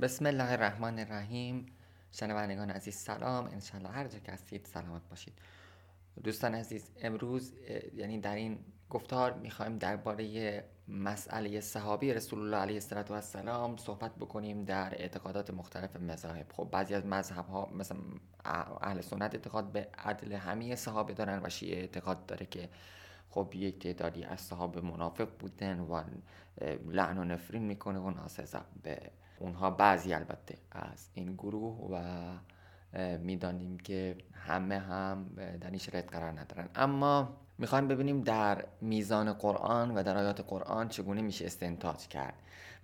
بسم الله الرحمن الرحیم. شنوندگان عزیز سلام. انشالله هر جا که هستید سلامت باشید. دوستان عزیز امروز یعنی در این گفتار می‌خوایم درباره مسئله صحابی رسول الله علیه السلام صحبت بکنیم در اعتقادات مختلف مذاهب. خب بعضی از مذهب ها مثلا اهل سنت اعتقاد به عدل همه صحابه دارن و شیعه اعتقاد داره که خب یک تعدادی از صحابه منافق بودن و لعن و نفرین می‌کنه و ناسزا به اونها بعضی البته از این گروه و می‌دانیم که همه هم در این شرایط قرار ندارن. اما می‌خوایم ببینیم در میزان قرآن و در آیات قرآن چگونه میشه استنتاج کرد.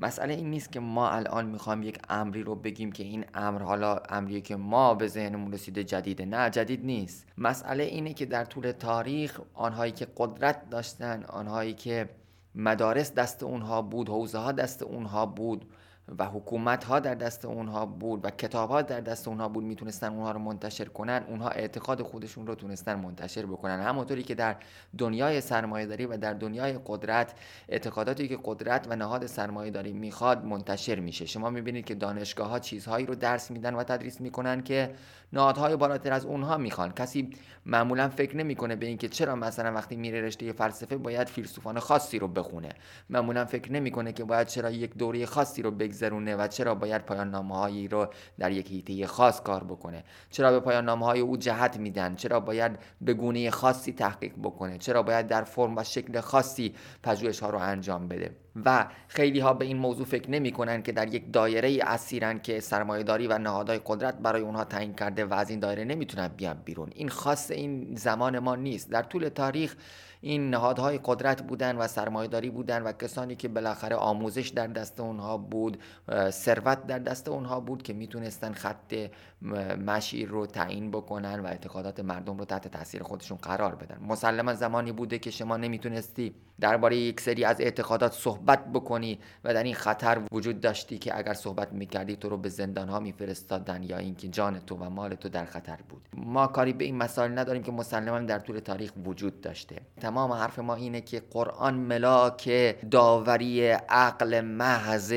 مسئله این نیست که ما الان می‌خوایم یک امری رو بگیم که این امر حالا امریه که ما به ذهنمون رسیده جدیده. نه جدید نیست. مسئله اینه که در طول تاریخ آنهایی که قدرت داشتن آنهایی که مدارس دست اونها بود حوزه ها دست اونها بود و حکومت ها در دست اونها بود و کتاب ها در دست اونها بود می‌تونستن اونها رو منتشر کنن. اونها اعتقاد خودشون رو تونستن منتشر بکنن. همونطوری که در دنیای سرمایه داری و در دنیای قدرت اعتقاداتی که قدرت و نهاد سرمایه داری می‌خواد منتشر میشه. شما می‌بینید که دانشگاه ها چیزهایی رو درس میدن و تدریس می‌کنن که نهادهای بالاتر از اونها می‌خوان. کسی معمولا فکر نمی‌کنه به اینکه چرا مثلا وقتی میره رشته فلسفه باید فیلسوفان خاصی رو بخونه. معمولا فکر نمی‌کنه که باید چرا یک دوره خاصی رو بگذرونه و چرا باید پایان هایی رو در یک حیطه خاص کار بکنه؟ چرا به پایان های او جهت میدن؟ چرا باید به گونه خاصی تحقیق بکنه؟ چرا باید در فرم و شکل خاصی پژوهش ها رو انجام بده؟ و خیلی ها به این موضوع فکر نمی کنن که در یک دایره اسیرن که سرمایهداری و نهادهای قدرت برای اونها تعیین کرده و از این دایره نمی‌تونن بیان بیرون. این خاص این زمان ما نیست. در طول تاریخ این نهادهای قدرت بودن و سرمایهداری بودن و کسانی که بالاخره آموزش در دست اونها بود ثروت در دست اونها بود که می‌تونستن خط مشیر رو تعیین بکنن و اعتقادات مردم رو تحت تاثیر خودشون قرار بدن. مسلما زمانی بوده که شما نمی‌تونستی درباره یک سری از اعتقادات صحبت بکنی و در این خطر وجود داشتی که اگر صحبت می‌کردی تو رو به زندان ها میفرستادن یا اینکه جان تو و مال تو در خطر بود. ما کاری به این مسائل نداریم که مسلما در طول تاریخ وجود داشته. تمام حرف ما اینه که قرآن ملاک داوری عقل محض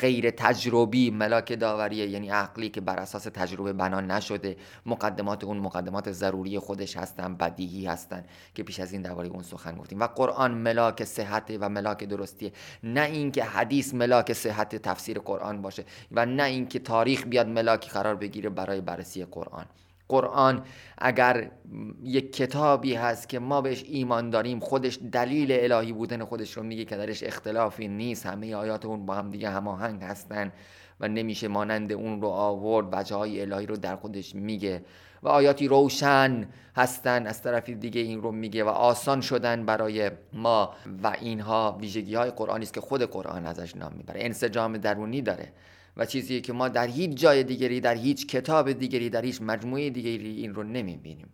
غیر تجربی ملاک داوری یعنی عقلی که بر اساس تجربه بنا نشده. مقدمات اون مقدمات ضروری خودش هستن بدیهی هستن که پیش از این درباره اون سخن گفتیم. و قرآن ملاک صحت و ملاک درستیه نه اینکه حدیث ملاک صحت تفسیر قرآن باشه و نه اینکه تاریخ بیاد ملاکی قرار بگیره برای بررسی قرآن. قرآن اگر یک کتابی هست که ما بهش ایمان داریم خودش دلیل الهی بودن خودش رو میگه که درش اختلافی نیست همه آیات اون با هم دیگه هماهنگ هستن. و نمیشه مانند اون رو آورد. وجه های الهی رو در خودش میگه و آیاتی روشن هستن از طرف دیگه این رو میگه و آسان شدن برای ما. و اینها ویژگی های قرآنی است که خود قرآن ازش نام می‌بره. انسجام درونی داره و چیزی که ما در هیچ جای دیگری در هیچ کتاب دیگری در هیچ مجموعه دیگری این رو نمی‌بینیم.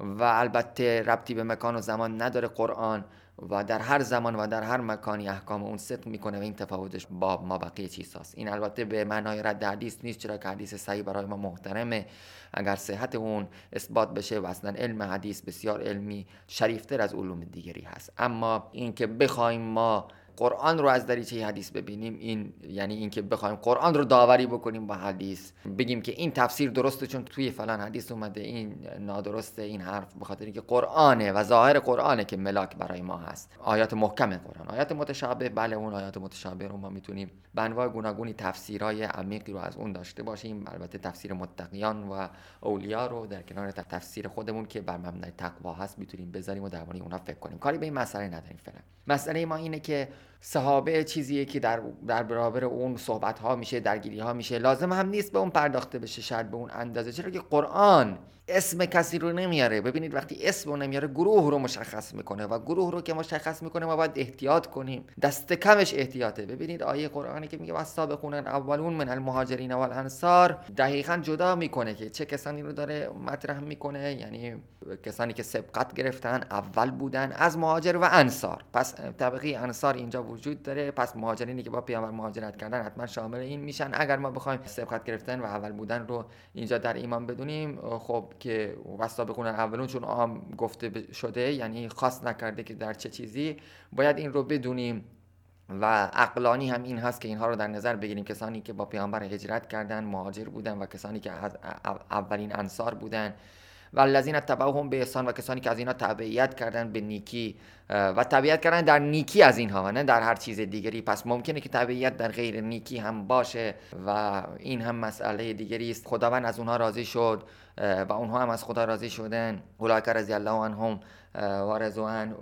و البته ربطی به مکان و زمان نداره قرآن. و در هر زمان و در هر مکانی احکام اون صدق می‌کنه و این تفاوتش با ما بقیه چیز هست. این البته به معنای رد حدیث نیست چرا که حدیث صحیح برای ما محترمه اگر صحت اون اثبات بشه و اصلا علم حدیث بسیار علمی شریفتر از علوم دیگری هست اما اینکه بخوایم ما قرآن رو از دریچه حدیث ببینیم. این یعنی اینکه بخوایم قرآن رو داوری بکنیم با حدیث. بگیم که این تفسیر درسته چون توی فلان حدیث اومده این نادرسته این حرف به خاطر اینکه قرآنه و ظاهر قرآنه که ملاک برای ما هست. آیات محکم قرآن. آیات متشابه بله اون آیات متشابه رو ما می‌تونیم به انواع گوناگونی تفسیرهای عمیقی رو از اون داشته باشیم. البته تفسیر متقیان و اولیا رو در کنار تفسیر خودمون که بر مبنای تقوا هست می‌تونیم بذاریم و درباره اونها فکر کنیم. کاری به این مسئله نداریم فعلا. مسئله ما اینه که صحابه چیزیه که در, در برابر اون صحبت ها میشه درگیری ها میشه. لازم هم نیست به اون پرداخته بشه شاید به اون اندازه. چرا که قرآن اسم کسی رو نمیاره. ببینید وقتی اسم رو نمیاره گروه رو مشخص می‌کنه و گروه رو که مشخص می‌کنه ما باید احتیاط کنیم. دست کمش احتیاطه. ببینید آیه قرآنی که میگه بخونن اولون من المهاجرین و الانصار دقیقا جدا می‌کنه که چه کسانی رو داره مطرح می‌کنه. یعنی کسانی که سبقت گرفتن اول بودن از مهاجر و انصار. پس طبقه انصار اینجا وجود داره. پس مهاجرینی که با پیامبر مهاجرت کردن حتما شامل این میشن. اگر ما بخوایم سبقت گرفتن و اول بودن رو اینجا در ایمان بدونیم خب که بخونن اولون چون عام گفته شده یعنی خاص نکرده که در چه چیزی باید این رو بدونیم. و عقلانی هم این هست که اینها رو در نظر بگیریم. کسانی که با پیامبر هجرت کردن مهاجر بودن و کسانی که اولین انصار بودن و الذین تبعهم به احسان و کسانی که از اینها تبعیت کردن به نیکی و تبعیت کردن در نیکی از اینها و نه در هر چیز دیگری. پس ممکنه که تبعیت در غیر نیکی هم باشه و این هم مسئله دیگری است. خداوند از اونها راضی شد. و اونها هم از خدا راضی شدن. اولئک رضی الله عنهم و رضوان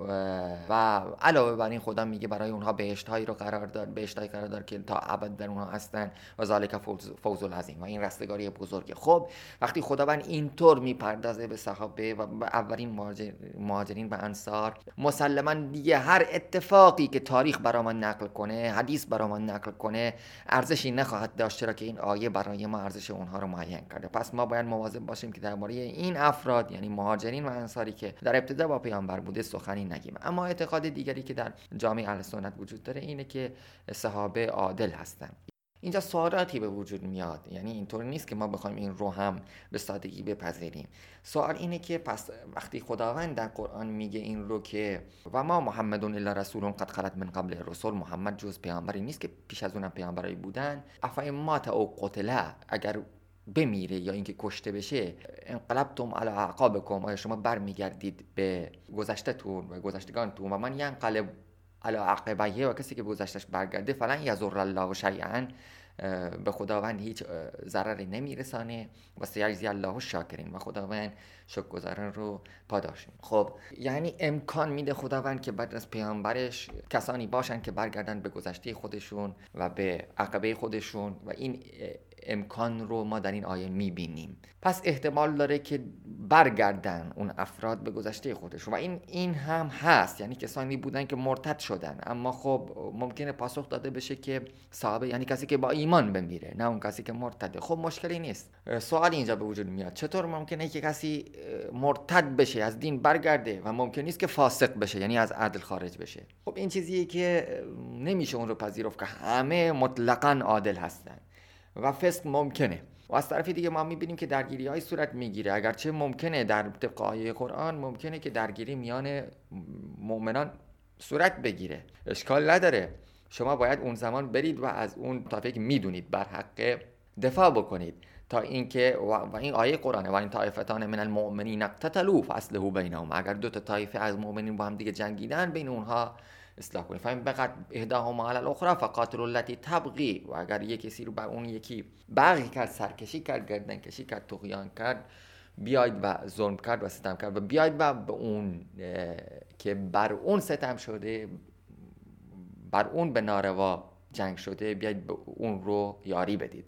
و علاوه بر این خدا میگه برای اونها بهشت هایی رو قرار داد بهشت هایی قرار داد که تا ابد در اونها هستن. و ذالک فوز العظیم. و این رستگاری بزرگه خب وقتی خداوند اینطور می‌پردازه به صحابه و به اولین مهاجرین و انصار مسلما دیگه هر اتفاقی که تاریخ برای نقل کنه حدیث برای نقل کنه ارزشی نخواهد داشت چرا که این آیه برای ما ارزش اونها رو معین کرده. پس ما باید مواظب باشیم که درباره این افراد یعنی مهاجرین و انصاری که در ابتدا با پیامبر بوده سخنی نگیم. اما اعتقاد دیگری که در جامعه اهل سنت وجود داره اینه که صحابه عادل هستن اینجا سوالاتی به وجود میاد. یعنی اینطور نیست که ما بخوایم این رو هم به سادگی بپذیریم. سوال اینه که پس وقتی خداوند در قرآن میگه این رو که و ما محمد الا رسول قد خلت من قبل رسول محمد جز پیامبری نیست که پیش از اونم پیامبرایی بودن. افای مات او قتله اگر بمیره یا اینکه کشته بشه انقلبتم علی اعقابکم آیا شما برمیگردید به گذشتهتون و گذشتگانتون؟ و من ینقلب علی عقبیه و کسی که گذشتش برگرده فلن یزر الله شیئا به خداوند هیچ ضرری نمیرسانه و سیجزی الله شاکرین و خداوند شکرگزاران رو پاداش خب یعنی امکان میده خداوند که بعد از پیامبرش کسانی باشن که برگردن به گذشته خودشون و به عقبه خودشون و این امکان رو ما در این آیه می‌بینیم. پس احتمال داره که برگردن اون افراد به گذشته خودش. و این این هم هست. یعنی کسانی بودن که مرتد شدن. اما خب ممکنه پاسخ داده بشه که صحابه یعنی کسی که با ایمان بمیره نه اون کسی که مرتده. خب مشکلی نیست. سوال اینجا به وجود میاد. چطور ممکنه که کسی مرتد بشه از دین برگرده و ممکن نیست که فاسق بشه یعنی از عدل خارج بشه؟ خب این چیزیه که نمیشه اون رو پذیرفت که همه مطلقا عادل هستن. و فسق ممکنه. و از طرف دیگه ما می‌بینیم که درگیری های صورت می‌گیره. اگرچه ممکنه در طبق آیه قرآن ممکنه که درگیری میان مؤمنان صورت بگیره. اشکال نداره. شما باید اون زمان برید و از اون که می‌دونید. بر حق دفاع بکنید. تا اینکه و این آیه قرآنه. و این طایفتان من المؤمنین اقتتلوا فاصلحوا بینهم. اگر دو تا طایفه از مؤمنین با هم دیگه جنگیدن بین اونها اصلاح کنید فهم بقد اهداهما علی الاخرى فقاتل التي تبغي. و اگر یکی کسی رو بر اون یکی بغی کرد سرکشی کرد گردن کشی کرد تقیان کرد بیاید و ظلم کرد و ستم کرد. و بیاید و به اون که بر اون ستم شده بر اون به ناروا جنگ شده بیاید به اون رو یاری بدید.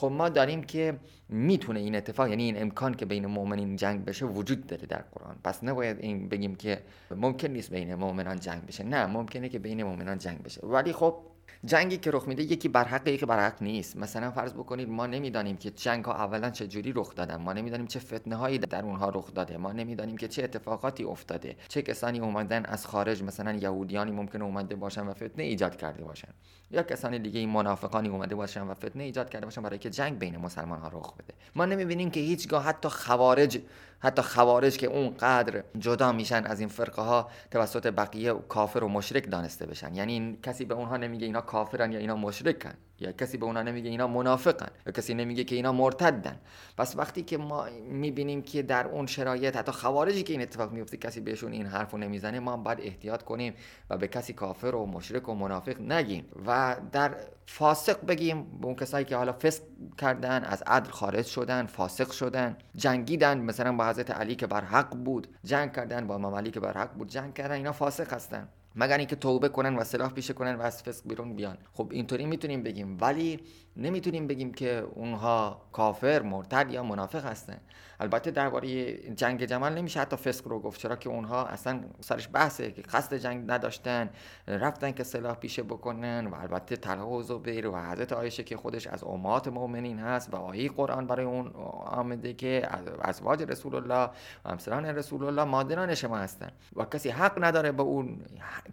خب ما داریم که می‌تونه این اتفاق یعنی این امکان که بین مؤمنین جنگ بشه وجود داره در قرآن. پس نباید این بگیم که ممکن نیست بین مؤمنان جنگ بشه. نه ممکنه که بین مؤمنان جنگ بشه. ولی خب جنگی که رخ میده یکی بر حق یکی بر حق نیست. مثلا فرض بکنید ما نمی‌دانیم که جنگ ها اولا چه جوری رخ دادن. ما نمی‌دانیم چه فتنه هایی در اونها رخ داده. ما نمی‌دانیم که چه اتفاقاتی افتاده. چه کسانی اومدن از خارج مثلا یهودیانی ممکنه اومده باشن و فتنه ایجاد کرده باشن. یا کسانی دیگه این منافقانی اومده باشن و فتنه ایجاد کرده باشن برای که جنگ بین مسلمان ها رخ بده. ما نمی‌بینیم که هیچگاه حتی خوارج حتی خوارج که اونقدر جدا میشن از این فرقه ها توسط بقیه کافر و مشرک دانسته بشن. یعنی کسی به اونها نمیگه اینا کافرن یا اینا مشرکن. یا کسی به اونا نمیگه اینا منافقن. یا کسی نمیگه که اینا مرتدن. پس وقتی که ما می‌بینیم که در اون شرایط حتی خوارجی که این اتفاق میفته کسی بهشون این حرفو نمی‌زنه ما باید احتیاط کنیم و به کسی کافر و مشرک و منافق نگیم و در فاسق بگیم به اون کسایی که حالا فسق کردن از عدل خارج شدن فاسق شدن جنگیدن. مثلا با حضرت علی که بر حق بود جنگ کردن با امام علی که بر حق بود جنگ کردن اینا فاسق هستن. مگر اینکه توبه کنن و سلاح پیشه کنن و از فسق بیرون بیان. خب اینطوری می‌تونیم بگیم ولی نمی‌تونیم بگیم که اونها کافر مرتد یا منافق هستن. البته درباره جنگ جمل نمیشه حتی فسق رو گفت چرا که اونها اصلا سرش بحثه که قصد جنگ نداشتن رفتن که سلاح پیشه بکنن و البته طلحه و زبیر و حضرت عایشه که خودش از امات مؤمنین هست و آیه قرآن برای اون آمده که ازواج رسول الله و همسران رسول الله مادران شما هستن. و کسی حق نداره به اون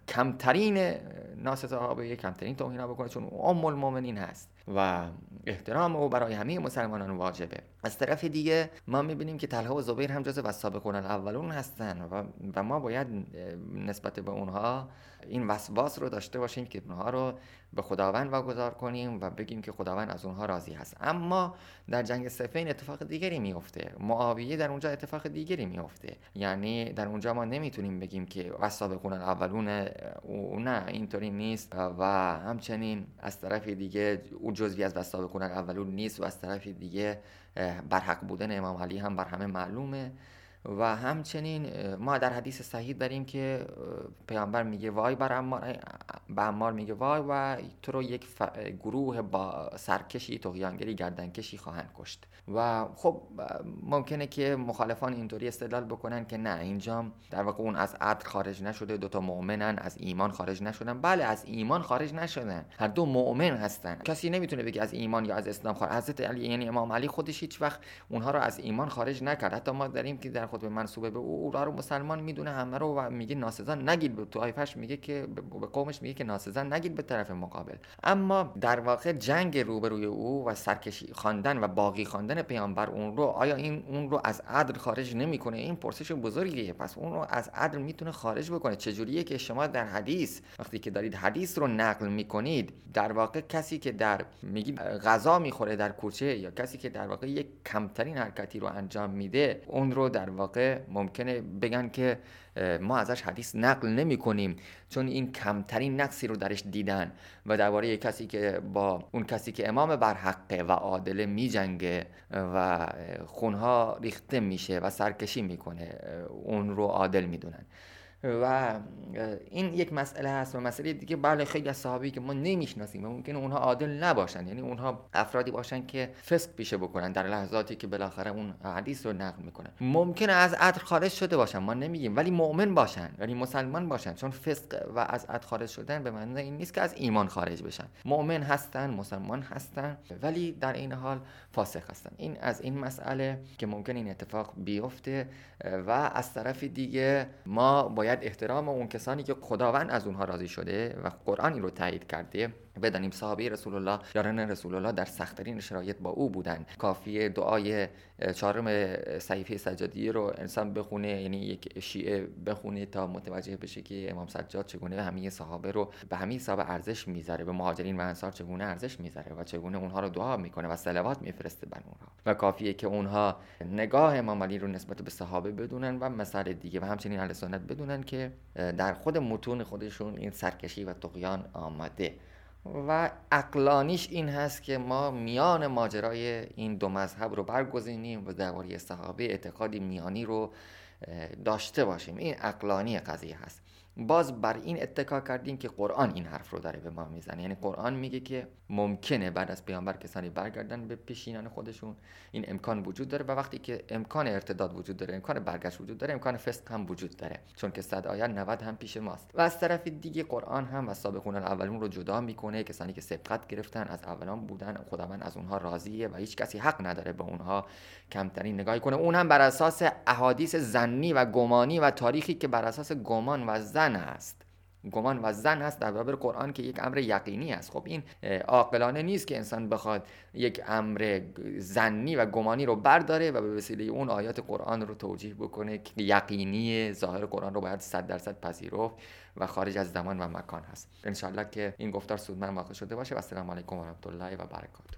کمترین ناس صحابه کمترین توهین بکنه چون ام المؤمنین هست. و احترام او برای همه مسلمانان واجبه. از طرف دیگه ما می‌بینیم که طلحه و زبیر هم جز سابقون الاولون هستن و, و ما باید نسبت به اونها این وسواس رو داشته باشیم که اونها رو به خداوند واگذار کنیم و بگیم که خداوند از اونها راضی هست. اما در جنگ سفین اتفاق دیگری میفته معاویه در اونجا اتفاق دیگری میفته یعنی در اونجا ما نمی‌تونیم بگیم که وسابقون الاولون او نه اینطوری نیست. و همچنین از طرف دیگه او جزوی از وسابقون الاولون نیست و از طرف دیگه برحق بودن امام علی هم بر همه معلومه. و همچنین ما در حدیث صحیح داریم که پیامبر میگه وای بر عمار به عمار میگه وای و تو رو یک گروه با سرکشی تغیانگری گردنکشی خواهند کشت. و خب ممکنه که مخالفان اینطوری استدلال بکنن که نه اینجا در واقع اون از عدل خارج نشده دوتا مؤمنن از ایمان خارج نشدن. بله از ایمان خارج نشدن. هر دو مؤمن هستن. کسی نمی‌تونه بگه از ایمان یا از اسلام خارج حضرت علی یعنی امام علی خودش هیچ وقت اونها رو از ایمان خارج نکرد. حتی ما داریم که در خطبه منصوبه به او او رو مسلمان می‌دونه همه رو و میگه ناسزا نگید به تو. آیفش میگه که به قومش میگه که ناسزا نگید به طرف مقابل. اما در واقع جنگ روبروی او و سرکشی خواندن و باقی خواندن پیامبر اون رو آیا این اون رو از عدل خارج نمی‌کنه؟ این پرسش بزرگیه. پس اون رو از عدل می‌تونه خارج بکنه. چجوریه که شما در حدیث وقتی که دارید حدیث رو نقل می‌کنید در واقع کسی که در میگید غذا می‌خوره در کوچه یا کسی که در واقع یک کمترین حرکتی رو انجام میده اون رو در واقع ممکنه بگن که ما ازش حدیث نقل نمی کنیم چون این کمترین نقصی رو درش دیدن و درباره کسی که با اون کسی که امام بر حقه و عادله می جنگه و خونها ریخته میشه و سرکشی می‌کنه اون رو عادل می‌دونن. و این یک مسئله هست و مسئله دیگه بله خیلی از صحابی که ما نمی‌شناسیم و ممکنه اونها عادل نباشن. یعنی اونها افرادی باشن که فسق پیشه بکنن در لحظاتی که بالاخره اون حدیث رو نقل می‌کنن. ممکنه از عدل خارج شده باشن ما نمیگیم ولی مؤمن باشن یعنی مسلمان باشن. چون فسق و از عدل خارج شدن به معنی این نیست که از ایمان خارج بشن. مؤمن هستن مسلمان هستن ولی در این حال فاسق هستن. این از این مسئله که ممکن این اتفاق بیفته و از طرف دیگه ما باید باید احترام اون کسانی که خداوند از اونها راضی شده و قرآنی رو تایید کرده بدانیم صحابه رسول الله یاران رسول الله در سختترین شرایط با او بودن کافی دعای چهارم صحیفه سجادی رو انسان بخونه یعنی یک شیعه بخونه تا متوجه بشه که امام سجاد چگونه همه صحابه رو به همه حساب ارزش می‌ذاره به مهاجرین و انصار چگونه ارزش می‌ذاره و چگونه اونها رو دعا می‌کنه و صلوات میفرسته بر اونها. و کافیه که اونها نگاه امام علی رو نسبت به صحابه بدونن و مسائل دیگه. و همچنین اهل سنت بدونن که در خود متون خودشون این سرکشی و طغیان آمده و اقلانیش این هست که ما میان ماجرای این دو مذهب رو برگزینیم و درباره صحابه اعتقادی میانی رو داشته باشیم. این اقلانی قضیه هست. باز بر این اتکا کردیم که قرآن این حرف رو داره به ما می‌زنه. یعنی قرآن میگه که ممکنه بعد از پیامبر کسانی برگردن به پیشینان خودشون. این امکان وجود داره و وقتی که امکان ارتداد وجود داره امکان برگشت وجود داره امکان فسق هم وجود داره. چون که صد آیت 90 هم پیش ماست. و از طرف دیگه قرآن هم و سابقون الاولون رو جدا می‌کنه. کسانی که سبقت گرفتن از اولان بودن خداوند از اونها راضیه و هیچ کسی حق نداره به اونها کمترین نگاهی کنه. اون هم بر اساس احادیث زنی و گمانی و تاریخی که بر اساس گمان و زن است. گمان و زن هست در برابر قرآن که یک امر یقینی است. خب این عاقلانه نیست که انسان بخواد یک امر زنی و گمانی رو برداره و به وسیله اون آیات قرآن رو توجیه بکنه که یقینی ظاهر قرآن رو باید صد درصد پذیرفت و خارج از زمان و مکان هست. انشالله که این گفتار سودمند واقع شده باشه. و السلام علیکم و رحمت الله و برکاته.